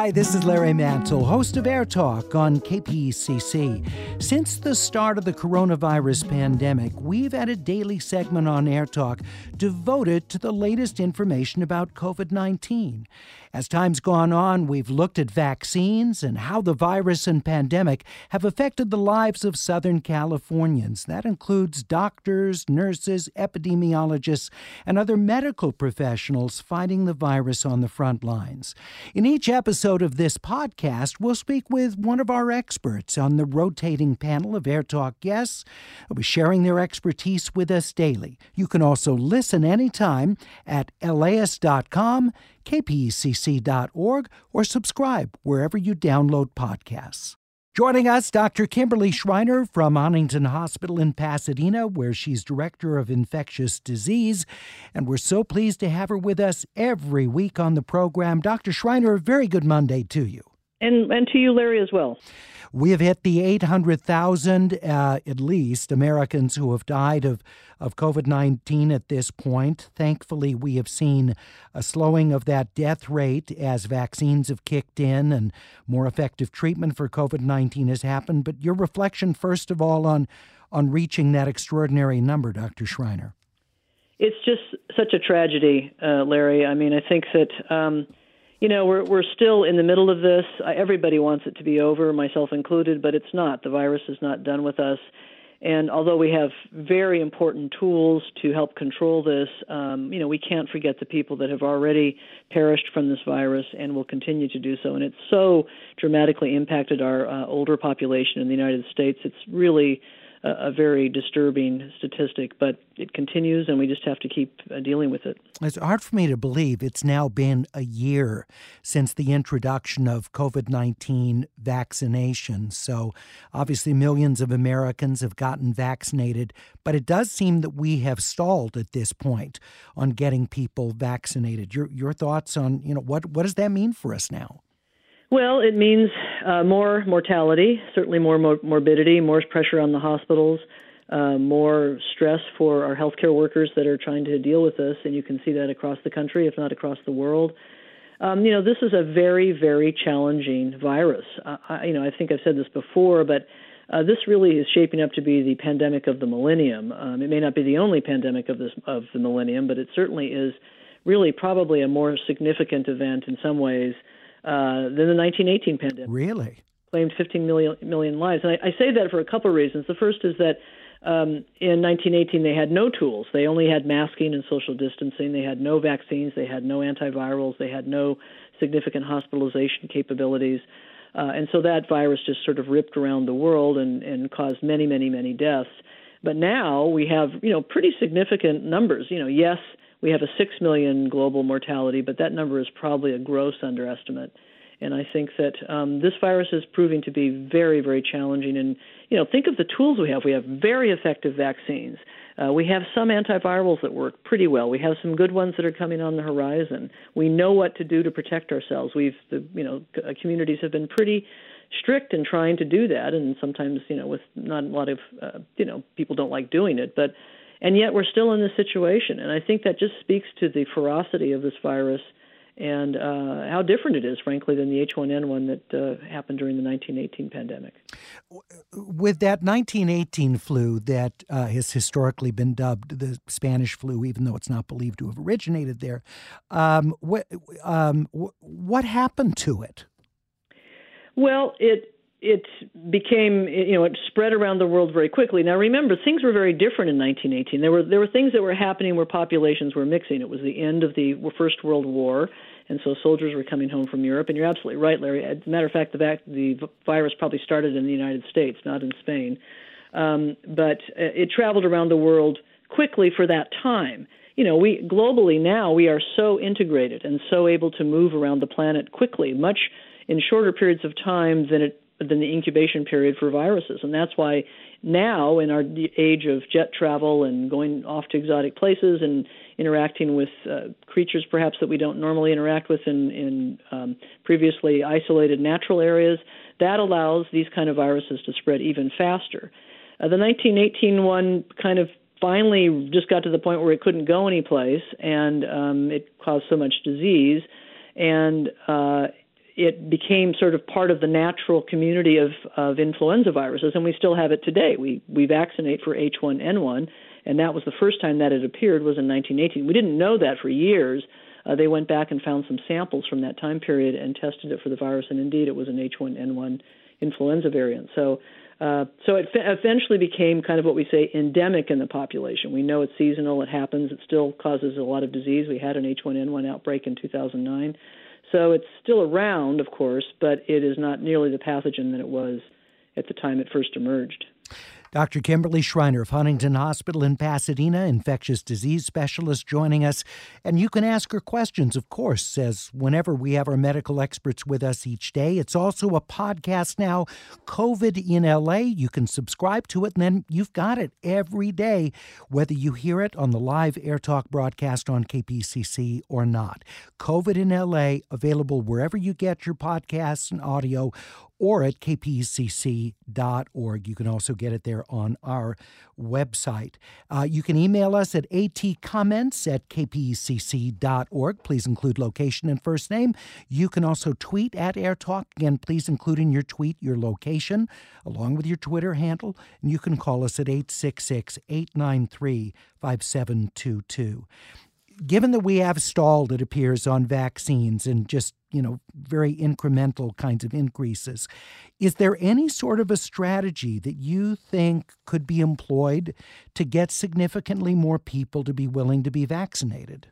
Hi, this is Larry Mantle, host of Air Talk on KPCC. Since the start of the coronavirus pandemic, we've had a daily segment on Air Talk devoted to the latest information about COVID 19. As time's gone on, we've looked at vaccines and how the virus and pandemic have affected the lives of Southern Californians. That includes doctors, nurses, epidemiologists, and other medical professionals fighting the virus on the front lines. In each episode of this podcast, we'll speak with one of our experts on the rotating panel of Air Talk guests who be sharing their expertise with us daily. You can also listen anytime at laist.com kpcc.org, or subscribe wherever you download podcasts. Joining us, Dr. Kimberly Shriner from Huntington Hospital in Pasadena, where she's Director of Infectious Disease. And we're so pleased to have her with us every week on the program. Dr. Shriner, a very good Monday to you. And, and to you, Larry, as well. We have hit the 800,000 uh, at least Americans who have died of, of COVID 19 at this point. Thankfully, we have seen a slowing of that death rate as vaccines have kicked in and more effective treatment for COVID 19 has happened. But your reflection, first of all, on, on reaching that extraordinary number, Dr. Shriner. It's just such a tragedy, uh, Larry. I mean, I think that. Um, you know, we're we're still in the middle of this. Everybody wants it to be over, myself included, but it's not. The virus is not done with us. And although we have very important tools to help control this, um, you know, we can't forget the people that have already perished from this virus and will continue to do so. And it's so dramatically impacted our uh, older population in the United States. It's really a, very disturbing statistic, but it continues, and we just have to keep uh, dealing with it. It's hard for me to believe it's now been a year since the introduction of COVID 19 vaccination. So, obviously, millions of Americans have gotten vaccinated, but it does seem that we have stalled at this point on getting people vaccinated. Your, your thoughts on, you know, what, what does that mean for us now? Well, it means uh, more mortality, certainly more mor- morbidity, more pressure on the hospitals, uh, more stress for our healthcare workers that are trying to deal with this, and you can see that across the country, if not across the world. Um, you know, this is a very, very challenging virus. Uh, I, you know, I think I've said this before, but uh, this really is shaping up to be the pandemic of the millennium. Um, it may not be the only pandemic of this of the millennium, but it certainly is really probably a more significant event in some ways uh, than the 1918 pandemic. Really? Claimed 15 million, million lives. And I, I say that for a couple of reasons. The first is that um, in 1918 they had no tools. They only had masking and social distancing. They had no vaccines. They had no antivirals. They had no significant hospitalization capabilities. Uh, and so that virus just sort of ripped around the world and, and caused many, many, many deaths. But now we have, you know, pretty significant numbers. You know, yes, we have a 6 million global mortality, but that number is probably a gross underestimate. And I think that um, this virus is proving to be very, very challenging. And, you know, think of the tools we have. We have very effective vaccines. Uh, we have some antivirals that work pretty well. We have some good ones that are coming on the horizon. We know what to do to protect ourselves. We've, the, you know, uh, communities have been pretty strict in trying to do that, and sometimes, you know, with not a lot of, uh, you know, people don't like doing it, but and yet we're still in this situation. And I think that just speaks to the ferocity of this virus and uh, how different it is, frankly, than the H1N1 that uh, happened during the 1918 pandemic. With that 1918 flu that uh, has historically been dubbed the Spanish flu, even though it's not believed to have originated there, um, what um, what happened to it? Well, it it became you know it spread around the world very quickly. Now remember, things were very different in 1918. There were there were things that were happening where populations were mixing. It was the end of the First World War, and so soldiers were coming home from Europe. And you're absolutely right, Larry. As a matter of fact, the the virus probably started in the United States, not in Spain, um, but uh, it traveled around the world quickly for that time. You know, we globally now we are so integrated and so able to move around the planet quickly, much in shorter periods of time than it than the incubation period for viruses, and that's why now in our age of jet travel and going off to exotic places and interacting with uh, creatures perhaps that we don't normally interact with in, in um, previously isolated natural areas, that allows these kind of viruses to spread even faster. Uh, the 1918 one kind of finally just got to the point where it couldn't go anyplace, and um, it caused so much disease, and uh, it became sort of part of the natural community of, of influenza viruses, and we still have it today. We we vaccinate for H1N1, and that was the first time that it appeared was in 1918. We didn't know that for years. Uh, they went back and found some samples from that time period and tested it for the virus, and indeed it was an H1N1 influenza variant. So uh, so it eventually became kind of what we say endemic in the population. We know it's seasonal, it happens, it still causes a lot of disease. We had an H1N1 outbreak in 2009. So it's still around, of course, but it is not nearly the pathogen that it was at the time it first emerged. Dr. Kimberly Shriner of Huntington Hospital in Pasadena, infectious disease specialist, joining us. And you can ask her questions, of course, as whenever we have our medical experts with us each day. It's also a podcast now, COVID in LA. You can subscribe to it, and then you've got it every day, whether you hear it on the live Air Talk broadcast on KPCC or not. COVID in LA, available wherever you get your podcasts and audio or at kpcc.org. You can also get it there on our website. Uh, you can email us at atcomments at kpcc.org. Please include location and first name. You can also tweet at AirTalk. Again, please include in your tweet your location along with your Twitter handle. And you can call us at 866 893 5722 given that we have stalled, it appears, on vaccines and just, you know, very incremental kinds of increases, is there any sort of a strategy that you think could be employed to get significantly more people to be willing to be vaccinated?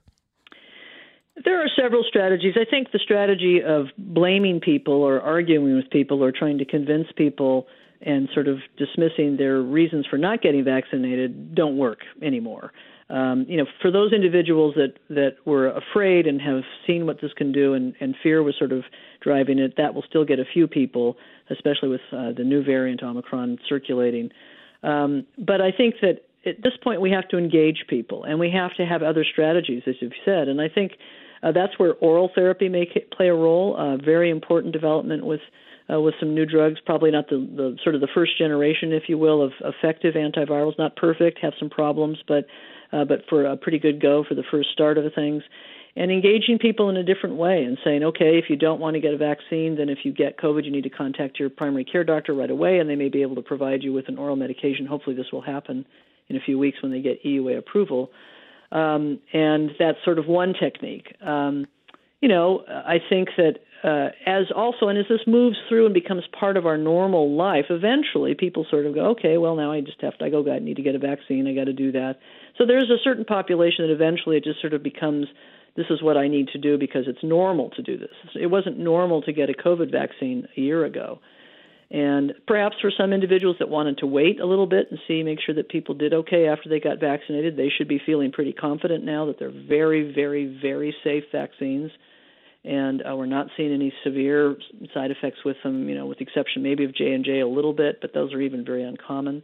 There are several strategies. I think the strategy of blaming people or arguing with people or trying to convince people and sort of dismissing their reasons for not getting vaccinated don't work anymore um, you know, for those individuals that that were afraid and have seen what this can do, and, and fear was sort of driving it, that will still get a few people, especially with uh, the new variant Omicron circulating. Um, but I think that at this point we have to engage people, and we have to have other strategies, as you've said. And I think uh, that's where oral therapy may play a role. Uh, very important development with uh, with some new drugs, probably not the, the sort of the first generation, if you will, of effective antivirals. Not perfect, have some problems, but uh, but for a pretty good go for the first start of things. And engaging people in a different way and saying, okay, if you don't want to get a vaccine, then if you get COVID, you need to contact your primary care doctor right away, and they may be able to provide you with an oral medication. Hopefully, this will happen in a few weeks when they get EUA approval. Um, and that's sort of one technique. Um, you know, I think that uh, as also, and as this moves through and becomes part of our normal life, eventually people sort of go, okay, well now I just have to, I go, I need to get a vaccine, I got to do that. So there's a certain population that eventually it just sort of becomes, this is what I need to do because it's normal to do this. It wasn't normal to get a COVID vaccine a year ago. And perhaps for some individuals that wanted to wait a little bit and see, make sure that people did okay after they got vaccinated, they should be feeling pretty confident now that they're very, very, very safe vaccines and uh, we're not seeing any severe side effects with them. You know, with the exception maybe of J and J a little bit, but those are even very uncommon.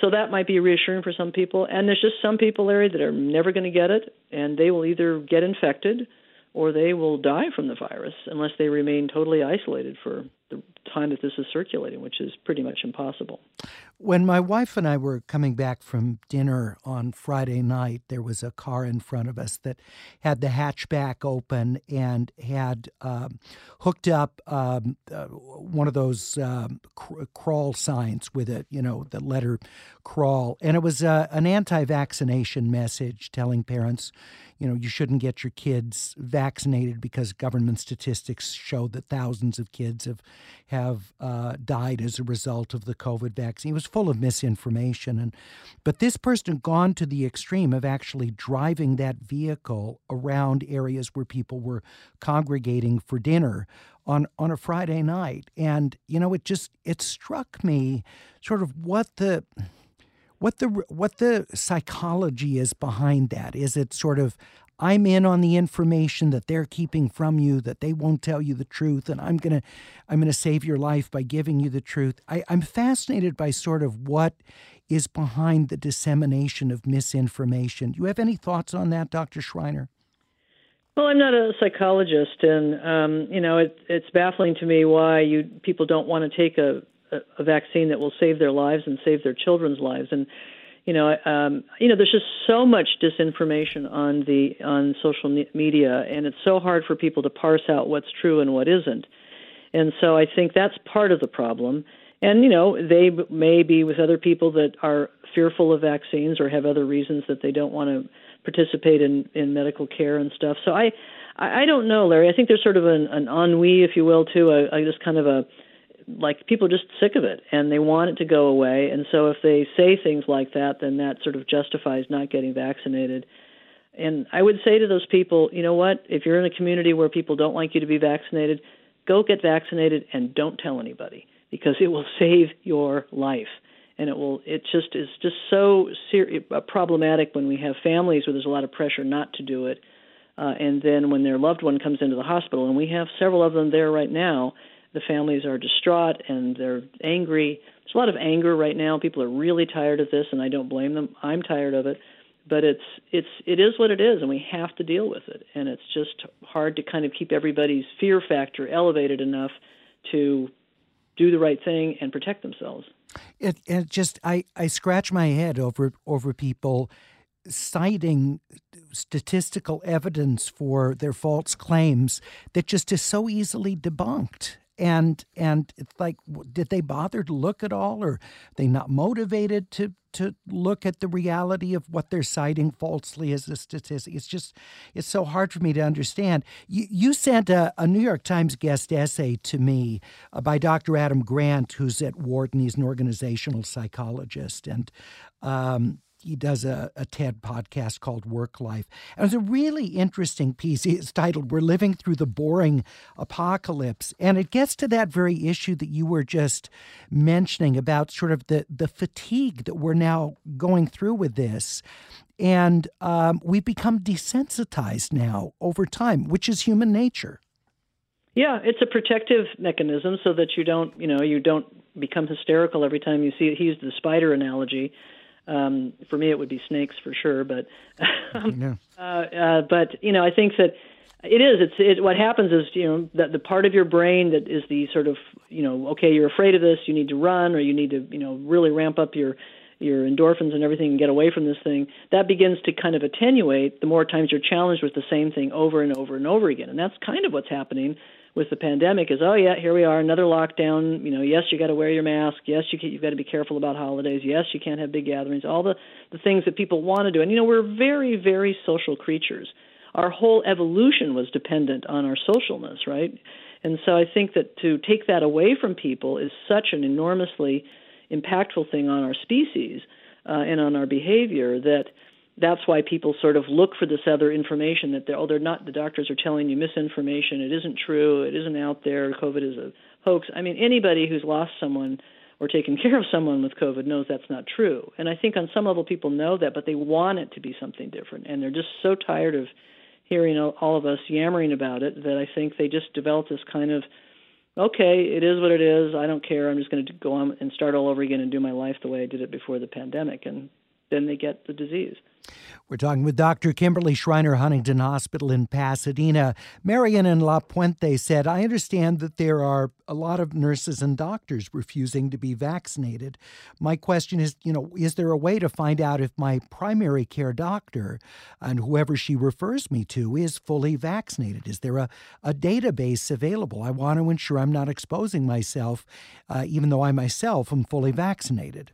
So that might be reassuring for some people. And there's just some people, Larry, that are never going to get it, and they will either get infected or they will die from the virus unless they remain totally isolated for the time that this is circulating, which is pretty much impossible. When my wife and I were coming back from dinner on Friday night, there was a car in front of us that had the hatchback open and had um, hooked up um, uh, one of those um, cr- crawl signs with it, you know, the letter crawl. And it was uh, an anti vaccination message telling parents, you know, you shouldn't get your kids vaccinated because government statistics show that thousands of kids have have uh, died as a result of the COVID vaccine. It was full of misinformation, and but this person had gone to the extreme of actually driving that vehicle around areas where people were congregating for dinner on on a Friday night, and you know, it just it struck me sort of what the what the what the psychology is behind that. Is it sort of I'm in on the information that they're keeping from you, that they won't tell you the truth, and I'm gonna I'm gonna save your life by giving you the truth. I, I'm fascinated by sort of what is behind the dissemination of misinformation. Do you have any thoughts on that, Dr. Shriner? Well, I'm not a psychologist, and um, you know it, it's baffling to me why you people don't want to take a, a, a vaccine that will save their lives and save their children's lives. And you know, um, you know, there's just so much disinformation on the on social media, and it's so hard for people to parse out what's true and what isn't. And so I think that's part of the problem. And you know, they may be with other people that are fearful of vaccines or have other reasons that they don't want to participate in in medical care and stuff. So I I don't know, Larry. I think there's sort of an, an ennui, if you will, too. A, a just kind of a like people are just sick of it and they want it to go away. And so if they say things like that, then that sort of justifies not getting vaccinated. And I would say to those people, you know what? If you're in a community where people don't like you to be vaccinated, go get vaccinated and don't tell anybody because it will save your life and it will it just is just so ser- uh, problematic when we have families where there's a lot of pressure not to do it uh, and then when their loved one comes into the hospital and we have several of them there right now the families are distraught and they're angry. There's a lot of anger right now. People are really tired of this and I don't blame them. I'm tired of it. But it's it's it is what it is and we have to deal with it. And it's just hard to kind of keep everybody's fear factor elevated enough to do the right thing and protect themselves. It, it just I, I scratch my head over over people citing statistical evidence for their false claims that just is so easily debunked and and it's like did they bother to look at all or they not motivated to to look at the reality of what they're citing falsely as a statistic? It's just it's so hard for me to understand. You, you sent a, a new york times guest essay to me uh, by dr adam grant who's at wharton. He's an organizational psychologist. And um, he does a, a TED podcast called Work Life. And it's a really interesting piece. It's titled We're Living Through the Boring Apocalypse. And it gets to that very issue that you were just mentioning about sort of the, the fatigue that we're now going through with this. And um, we've become desensitized now over time, which is human nature. Yeah, it's a protective mechanism so that you don't, you know, you don't become hysterical every time you see it. He used the spider analogy um, for me, it would be snakes for sure, but yeah. uh, uh, but you know, I think that it is. It's it, what happens is you know that the part of your brain that is the sort of you know okay, you're afraid of this, you need to run, or you need to you know really ramp up your your endorphins and everything and get away from this thing, that begins to kind of attenuate the more times you're challenged with the same thing over and over and over again. And that's kind of what's happening with the pandemic is oh yeah here we are another lockdown. You know yes you got to wear your mask. Yes you can, you've got to be careful about holidays. Yes you can't have big gatherings. All the the things that people want to do. And you know we're very very social creatures. Our whole evolution was dependent on our socialness right? And so i think that to take that away from people is such an enormously impactful thing on our species uh, and on our behavior that that's why people sort of look for this other information that they're oh they're not the doctors are telling you misinformation. It isn't true. It isn't out there. Covid is a hoax. I mean anybody who's lost someone or taken care of someone with covid knows that's not true. And i think on some level people know that but they want it to be something different. And they're just so tired of hearing all of us yammering about it that i think they just develop this kind of okay it is what it is. I don't care. I'm just going to go on and start all over again and do my life the way i did it before the pandemic. And then they get the disease we're talking with Dr. Kimberly Shriner, Huntington Hospital in Pasadena. Marion and La Puente said, I understand that there are a lot of nurses and doctors refusing to be vaccinated. My question is, you know, is there a way to find out if my primary care doctor and whoever she refers me to is fully vaccinated? Is there a, a database available? I want to ensure I'm not exposing myself, uh, even though I myself am fully vaccinated.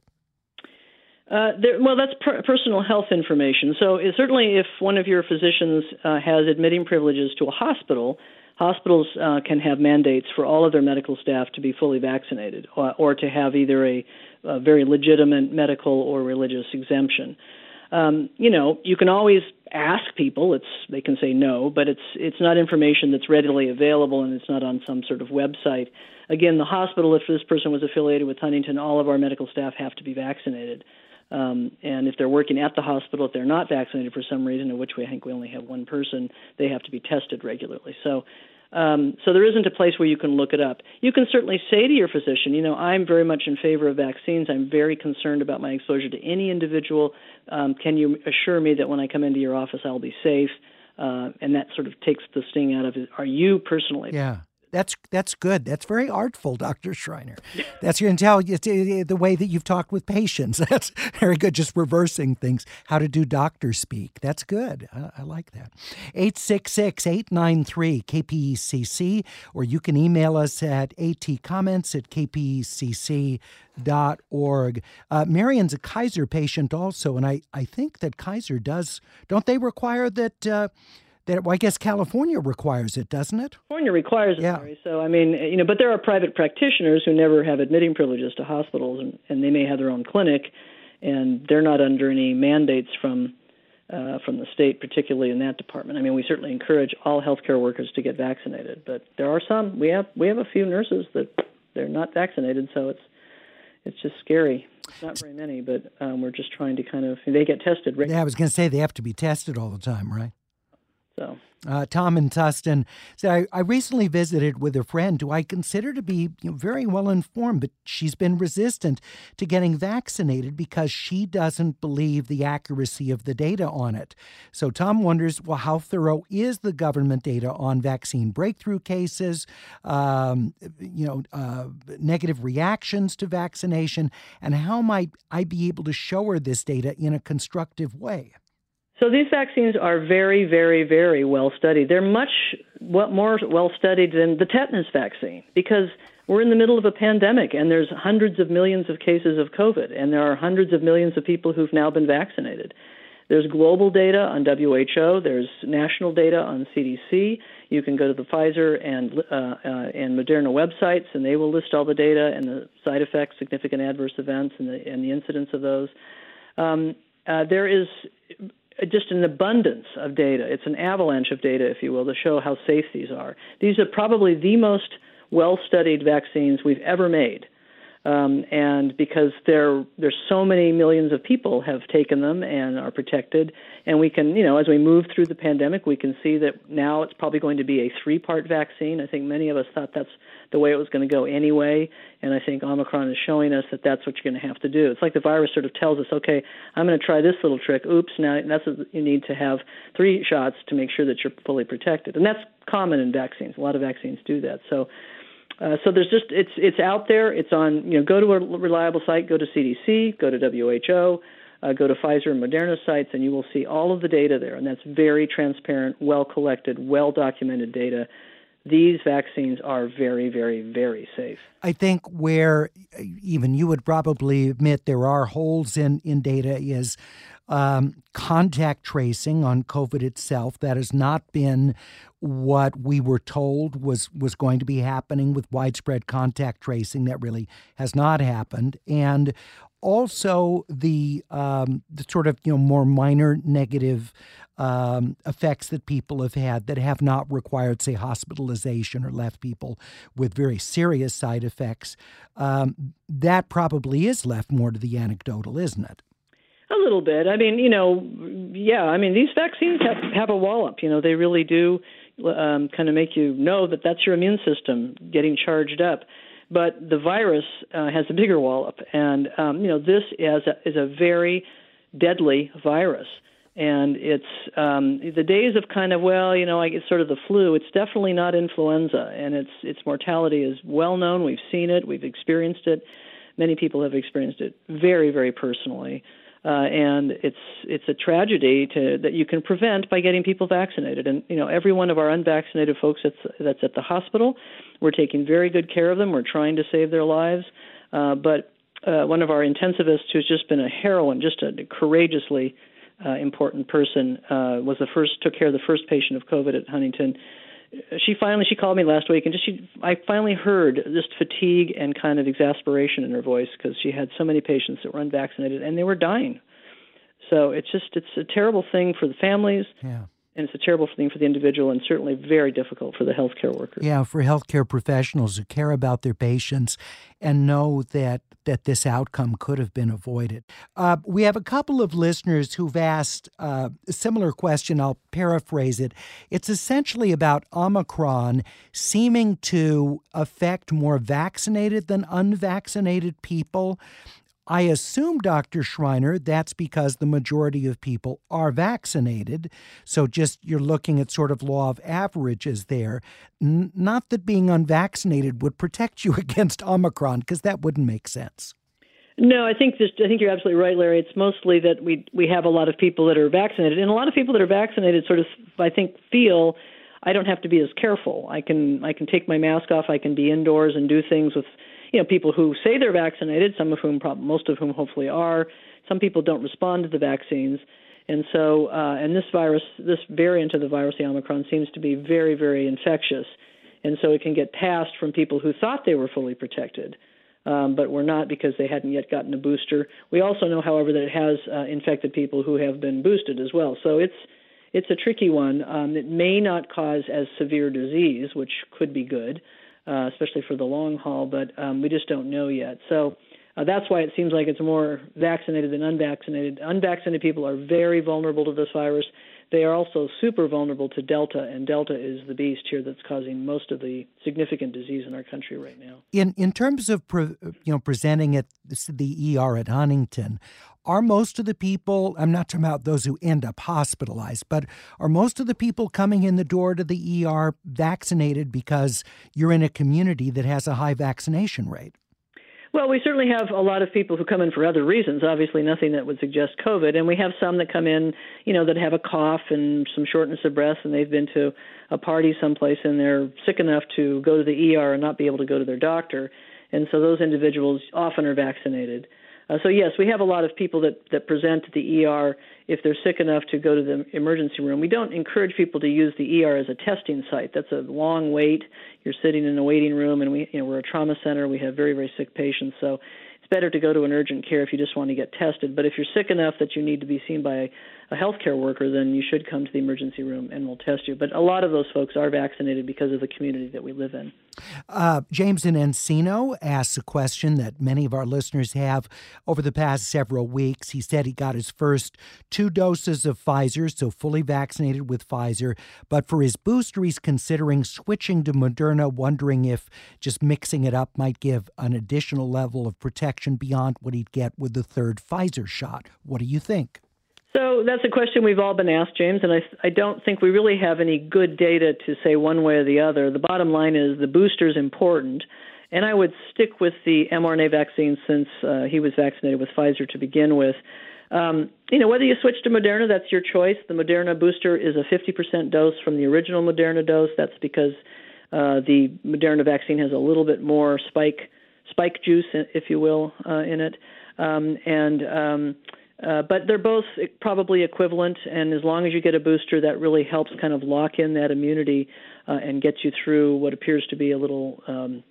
Uh, there, well, that's per- personal health information. So, certainly, if one of your physicians uh, has admitting privileges to a hospital, hospitals uh, can have mandates for all of their medical staff to be fully vaccinated or, or to have either a, a, very legitimate medical or religious exemption. Um, you know, you can always ask people. It's they can say no, but it's it's not information that's readily available, and it's not on some sort of website. Again, the hospital, if this person was affiliated with Huntington, all of our medical staff have to be vaccinated. Um, and if they're working at the hospital, if they're not vaccinated for some reason, in which we I think we only have one person, they have to be tested regularly. So, um, so there isn't a place where you can look it up. You can certainly say to your physician, you know, I'm very much in favor of vaccines. I'm very concerned about my exposure to any individual. Um, can you assure me that when I come into your office, I'll be safe? Uh, and that sort of takes the sting out of it. Are you personally? Yeah. That's that's good. That's very artful, Dr. Shriner. That's you can tell the way that you've talked with patients. That's very good. Just reversing things. How to do doctor speak. That's good. I, I like that. 866-893-KPCC or you can email us at atcomments at kpcc.org. Uh, Marion's a Kaiser patient also, and I, I think that Kaiser does, don't they require that uh, that well, I guess California requires it, doesn't it? California requires it, yeah. Mary. So I mean, you know, but there are private practitioners who never have admitting privileges to hospitals, and, and they may have their own clinic, and they're not under any mandates from uh, from the state, particularly in that department. I mean, we certainly encourage all healthcare workers to get vaccinated, but there are some. We have we have a few nurses that they're not vaccinated, so it's it's just scary. Not very many, but um, we're just trying to kind of they get tested. Right? Yeah, I was going to say they have to be tested all the time, right? So. Uh, Tom and Tustin said, I, I, recently visited with a friend who I consider to be you know, very well informed, but she's been resistant to getting vaccinated because she doesn't believe the accuracy of the data on it. So Tom wonders, well, how thorough is the government data on vaccine breakthrough cases, um, you know, uh, negative reactions to vaccination, and how might I be able to show her this data in a constructive way? So these vaccines are very, very, very well studied. They're much more well studied than the tetanus vaccine because we're in the middle of a pandemic and there's hundreds of millions of cases of COVID and there are hundreds of millions of people who've now been vaccinated. There's global data on WHO. There's national data on CDC. You can go to the Pfizer and uh, uh, and Moderna websites, and they will list all the data and the side effects, significant adverse events, and the and the incidence of those. Um, uh, there is just an abundance of data. It's an avalanche of data, if you will, to show how safe these are. These are probably the most well studied vaccines we've ever made. Um, and because there there's so many millions of people have taken them and are protected, and we can you know as we move through the pandemic, we can see that now it's probably going to be a three part vaccine. I think many of us thought that's the way it was going to go anyway, and I think Omicron is showing us that that's what you're going to have to do. It's like the virus sort of tells us, okay, I'm going to try this little trick. Oops, now that's what you need to have three shots to make sure that you're fully protected, and that's common in vaccines. A lot of vaccines do that. So uh, so there's just it's it's out there. It's on you know go to a reliable site, go to CDC, go to WHO, uh, go to Pfizer and Moderna sites, and you will see all of the data there. And that's very transparent, well collected, well documented data. These vaccines are very, very, very safe. I think where even you would probably admit there are holes in, in data is um, contact tracing on COVID itself. That has not been what we were told was was going to be happening with widespread contact tracing. That really has not happened, and also the, um, the sort of you know more minor negative um, effects that people have had that have not required, say, hospitalization or left people with very serious side effects. Um, that probably is left more to the anecdotal, isn't it? A little bit. I mean, you know, yeah. I mean, these vaccines have have a wallop. You know, they really do um, kind of make you know that that's your immune system getting charged up. But the virus uh, has a bigger wallop, and um, you know this is a, is a very deadly virus. And it's um, the days of kind of well, you know, I get sort of the flu. It's definitely not influenza, and its its mortality is well known. We've seen it, we've experienced it. Many people have experienced it very, very personally uh, and it's it's a tragedy to, that you can prevent by getting people vaccinated. And you know, every one of our unvaccinated folks that's that's at the hospital, we're taking very good care of them. We're trying to save their lives. Uh, but uh, one of our intensivists, who's just been a heroine, just a courageously uh, important person, uh, was the first took care of the first patient of COVID at Huntington she finally she called me last week and just she I finally heard just fatigue and kind of exasperation in her voice because she had so many patients that were unvaccinated and they were dying. So it's just it's a terrible thing for the families. Yeah. And it's a terrible thing for the individual and certainly very difficult for the healthcare workers. Yeah, for healthcare professionals who care about their patients and know that that this outcome could have been avoided. Uh, we have a couple of listeners who've asked uh, a similar question. I'll paraphrase it. It's essentially about Omicron seeming to affect more vaccinated than unvaccinated people. I assume, Dr. Shriner, that's because the majority of people are vaccinated. So just you're looking at sort of law of averages there. N- not that being unvaccinated would protect you against Omicron, because that wouldn't make sense. No, I think just I think you're absolutely right, Larry. It's mostly that we we have a lot of people that are vaccinated, and a lot of people that are vaccinated sort of I think feel I don't have to be as careful. I can I can take my mask off. I can be indoors and do things with you know people who say they're vaccinated, some of whom, most of whom, hopefully are. Some people don't respond to the vaccines, and so uh, and this virus, this variant of the virus, the Omicron, seems to be very, very infectious, and so it can get passed from people who thought they were fully protected. Um, but were not because they hadn't yet gotten a booster. We also know, however, that it has uh, infected people who have been boosted as well. So it's it's a tricky one. Um, it may not cause as severe disease, which could be good, uh, especially for the long haul, but um, we just don't know yet. So uh, that's why it seems like it's more vaccinated than unvaccinated. Unvaccinated people are very vulnerable to this virus. They are also super vulnerable to Delta, and Delta is the beast here that's causing most of the significant disease in our country right now. In in terms of pre, you know presenting at the ER at Huntington, are most of the people, I'm not talking about those who end up hospitalized, but are most of the people coming in the door to the ER vaccinated because you're in a community that has a high vaccination rate? Well, we certainly have a lot of people who come in for other reasons. Obviously, nothing that would suggest COVID, and we have some that come in, you know, that have a cough and some shortness of breath, and they've been to a party someplace and they're sick enough to go to the ER and not be able to go to their doctor, and so those individuals often are vaccinated. Uh, so yes, we have a lot of people that that present to the ER if they're sick enough to go to the emergency room. We don't encourage people to use the ER as a testing site. That's a long wait. You're sitting in a waiting room, and we you know we're a trauma center. We have very very sick patients, so it's better to go to an urgent care if you just want to get tested. But if you're sick enough that you need to be seen by a healthcare worker, then you should come to the emergency room and we'll test you. But a lot of those folks are vaccinated because of the community that we live in. Uh, James in Encino asks a question that many of our listeners have over the past several weeks. He said he got his first two doses of Pfizer, so fully vaccinated with Pfizer, but for his booster, he's considering switching to Moderna, wondering if just mixing it up might give an additional level of protection beyond what he'd get with the third Pfizer shot. What do you think? So that's a question we've all been asked, James, and I, I don't think we really have any good data to say one way or the other. The bottom line is the booster is important, and I would stick with the mRNA vaccine since uh, he was vaccinated with Pfizer to begin with. Um, you know, whether you switch to Moderna, that's your choice. The Moderna booster is a 50% dose from the original Moderna dose. That's because uh, the Moderna vaccine has a little bit more spike spike juice, if you will, uh, in it, um, and um, uh, but they're both probably equivalent, and as long as you get a booster, that really helps kind of lock in that immunity uh, and get you through what appears to be a little um,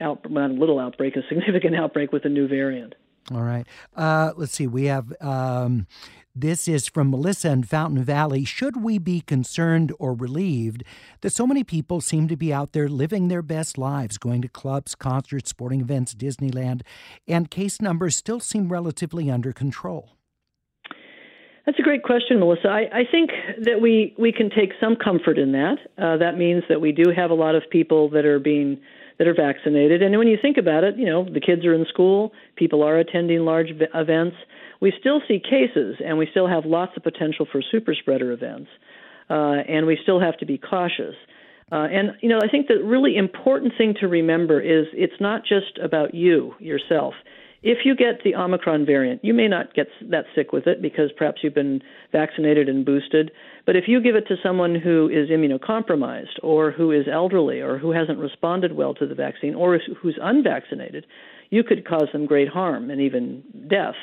out, not a little outbreak, a significant outbreak with a new variant. All right. Uh, let's see. We have. Um, this is from Melissa in Fountain Valley. Should we be concerned or relieved that so many people seem to be out there living their best lives, going to clubs, concerts, sporting events, Disneyland, and case numbers still seem relatively under control? That's a great question, Melissa. I, I think that we, we can take some comfort in that. Uh, that means that we do have a lot of people that are being that are vaccinated. And when you think about it, you know, the kids are in school, people are attending large events. We still see cases, and we still have lots of potential for super spreader events, uh, and we still have to be cautious. Uh, and you know, I think the really important thing to remember is it's not just about you yourself. If you get the Omicron variant, you may not get that sick with it because perhaps you've been vaccinated and boosted. But if you give it to someone who is immunocompromised or who is elderly or who hasn't responded well to the vaccine or who's unvaccinated, you could cause them great harm and even death.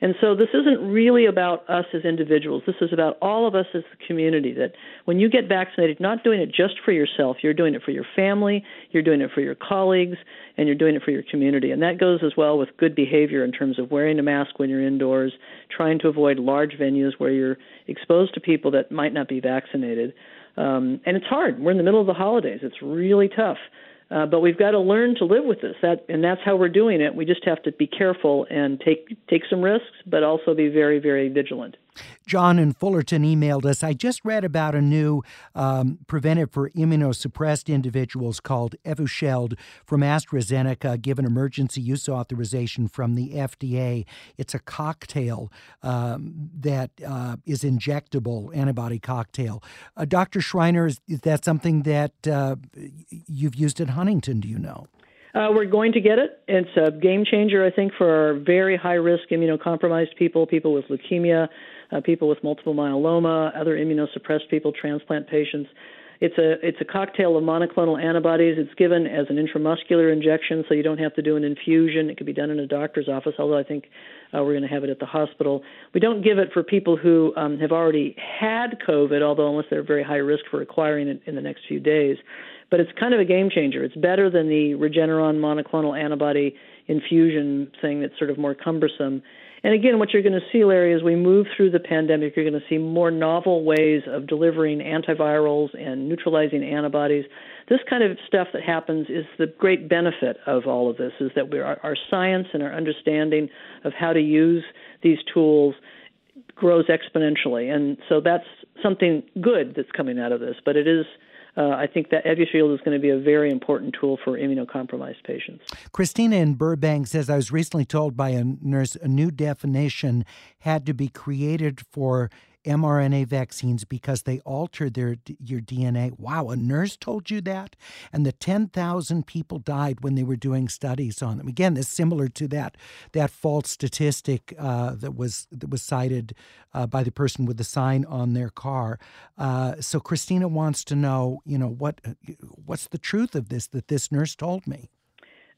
And so this isn't really about us as individuals. This is about all of us as a community. That when you get vaccinated, not doing it just for yourself. You're doing it for your family, you're doing it for your colleagues, and you're doing it for your community. And that goes as well with good behavior in terms of wearing a mask when you're indoors, trying to avoid large venues where you're exposed to people that might not be vaccinated. Um, and it's hard. We're in the middle of the holidays. It's really tough. Uh, but we've got to learn to live with this. That and that's how we're doing it. We just have to be careful and take take some risks, but also be very very vigilant. John in Fullerton emailed us. I just read about a new um, preventive for immunosuppressed individuals called Evusheld from AstraZeneca, given emergency use authorization from the FDA. It's a cocktail um, that uh, is injectable antibody cocktail. Uh, Dr. Shriner, is, is, that something that uh, you've used at Huntington? Do you know? Uh, we're going to get it. It's a game changer, I think, for our very high risk immunocompromised people, people with leukemia, uh, people with multiple myeloma, other immunosuppressed people, transplant patients. It's a it's a cocktail of monoclonal antibodies. It's given as an intramuscular injection, so you don't have to do an infusion. It can be done in a doctor's office. Although I think uh, we're going to have it at the hospital. We don't give it for people who um, have already had COVID, although unless they're very high risk for acquiring it in the next few days. But it's kind of a game changer. It's better than the Regeneron monoclonal antibody infusion thing that's sort of more cumbersome. And again, what you're going to see, Larry, as we move through the pandemic, you're going to see more novel ways of delivering antivirals and neutralizing antibodies. This kind of stuff that happens is the great benefit of all of this is that we are, our science and our understanding of how to use these tools grows exponentially. And so that's something good that's coming out of this, but it is uh, I think that Evusheld is going to be a very important tool for immunocompromised patients. Christina in Burbank says, I was recently told by a nurse a new definition had to be created for mRNA vaccines because they alter their your DNA. Wow, a nurse told you that, and the ten thousand people died when they were doing studies on them. Again, it's similar to that that false statistic uh, that was that was cited uh, by the person with the sign on their car. Uh, so Christina wants to know, you know, what what's the truth of this that this nurse told me.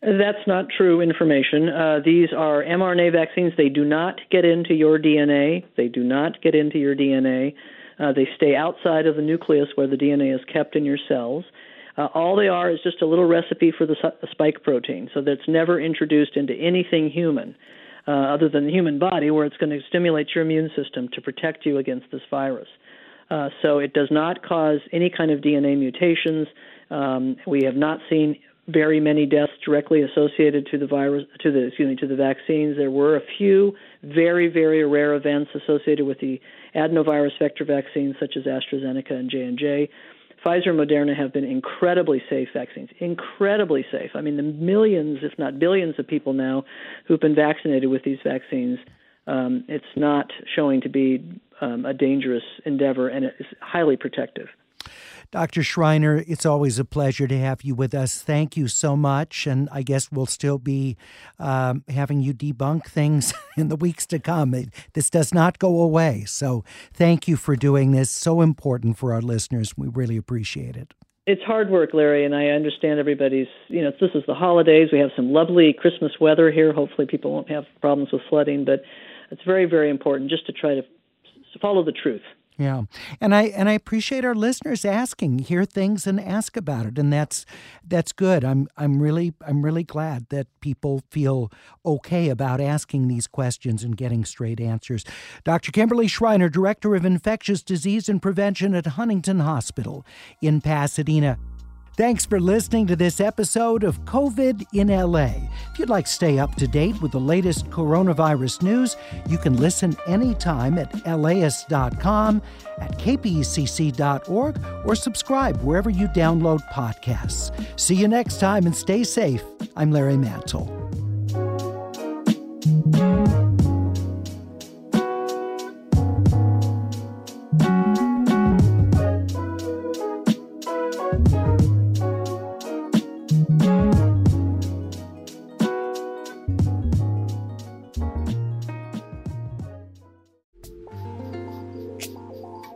That's not true information. Uh, these are mRNA vaccines. They do not get into your DNA. They do not get into your DNA. Uh, they stay outside of the nucleus where the DNA is kept in your cells. Uh, all they are is just a little recipe for the, spike protein, so that's never introduced into anything human uh, other than the human body, where it's going to stimulate your immune system to protect you against this virus. Uh, so it does not cause any kind of DNA mutations. Um, we have not seen very many deaths directly associated to the virus to the excuse me to the vaccines. There were a few very very rare events associated with the adenovirus vector vaccines such as AstraZeneca and J&J. Pfizer and Moderna have been incredibly safe vaccines, incredibly safe. I mean, the millions, if not billions, of people now who've been vaccinated with these vaccines. Um, it's not showing to be um, a dangerous endeavor, and it's highly protective. Dr. Shriner, it's always a pleasure to have you with us. Thank you so much. And I guess we'll still be um, having you debunk things in the weeks to come. It, this does not go away. So thank you for doing this. So important for our listeners. We really appreciate it. It's hard work, Larry, and I understand everybody's. You know, this is the holidays. We have some lovely Christmas weather here. Hopefully, people won't have problems with flooding, but it's very, very important just to try to follow the truth. Yeah. And I and I appreciate our listeners asking, hear things and ask about it. And that's that's good. I'm I'm really I'm really glad that people feel okay about asking these questions and getting straight answers. Dr. Kimberly Shriner, Director of Infectious Disease and Prevention at Huntington Hospital in Pasadena. Thanks for listening to this episode of COVID in LA. If you'd like to stay up to date with the latest coronavirus news, you can listen anytime at laist.com, at kpcc.org, or subscribe wherever you download podcasts. See you next time and stay safe. I'm Larry Mantle.